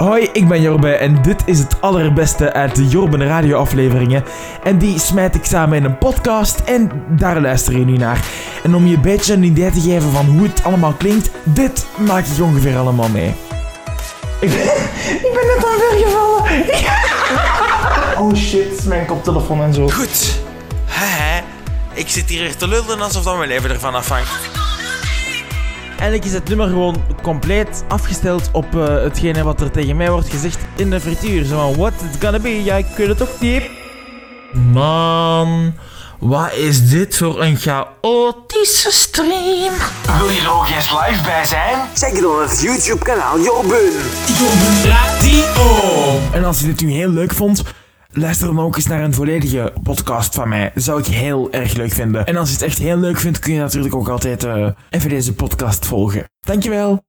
Hoi, ik ben Jorbe en dit is het allerbeste uit de Jorben radio afleveringen. En die smijt ik samen in een podcast en daar luister je nu naar. En om je een beetje een idee te geven van hoe het allemaal klinkt, dit maak ik ongeveer allemaal mee. Ik ben, ik ben net omvergevallen. Oh shit, mijn koptelefoon en zo. Goed. Hè? Ik zit hier weer te lullen alsof dat mijn leven ervan afhangt. Eigenlijk is het nummer gewoon compleet afgesteld op eh, hetgene wat er tegen mij wordt gezegd in de frituur. Zo van, what it's gonna be? Ja, ik weet het ook niet. Man, wat is dit voor een chaotische stream? Wil je er ook eens live bij zijn? Check dan het YouTube kanaal Jorbun. En als je dit nu heel leuk vond, luister dan ook eens naar een volledige podcast van mij. Dat zou ik heel erg leuk vinden. En als je het echt heel leuk vindt, kun je natuurlijk ook altijd eh, even deze podcast volgen. Dankjewel.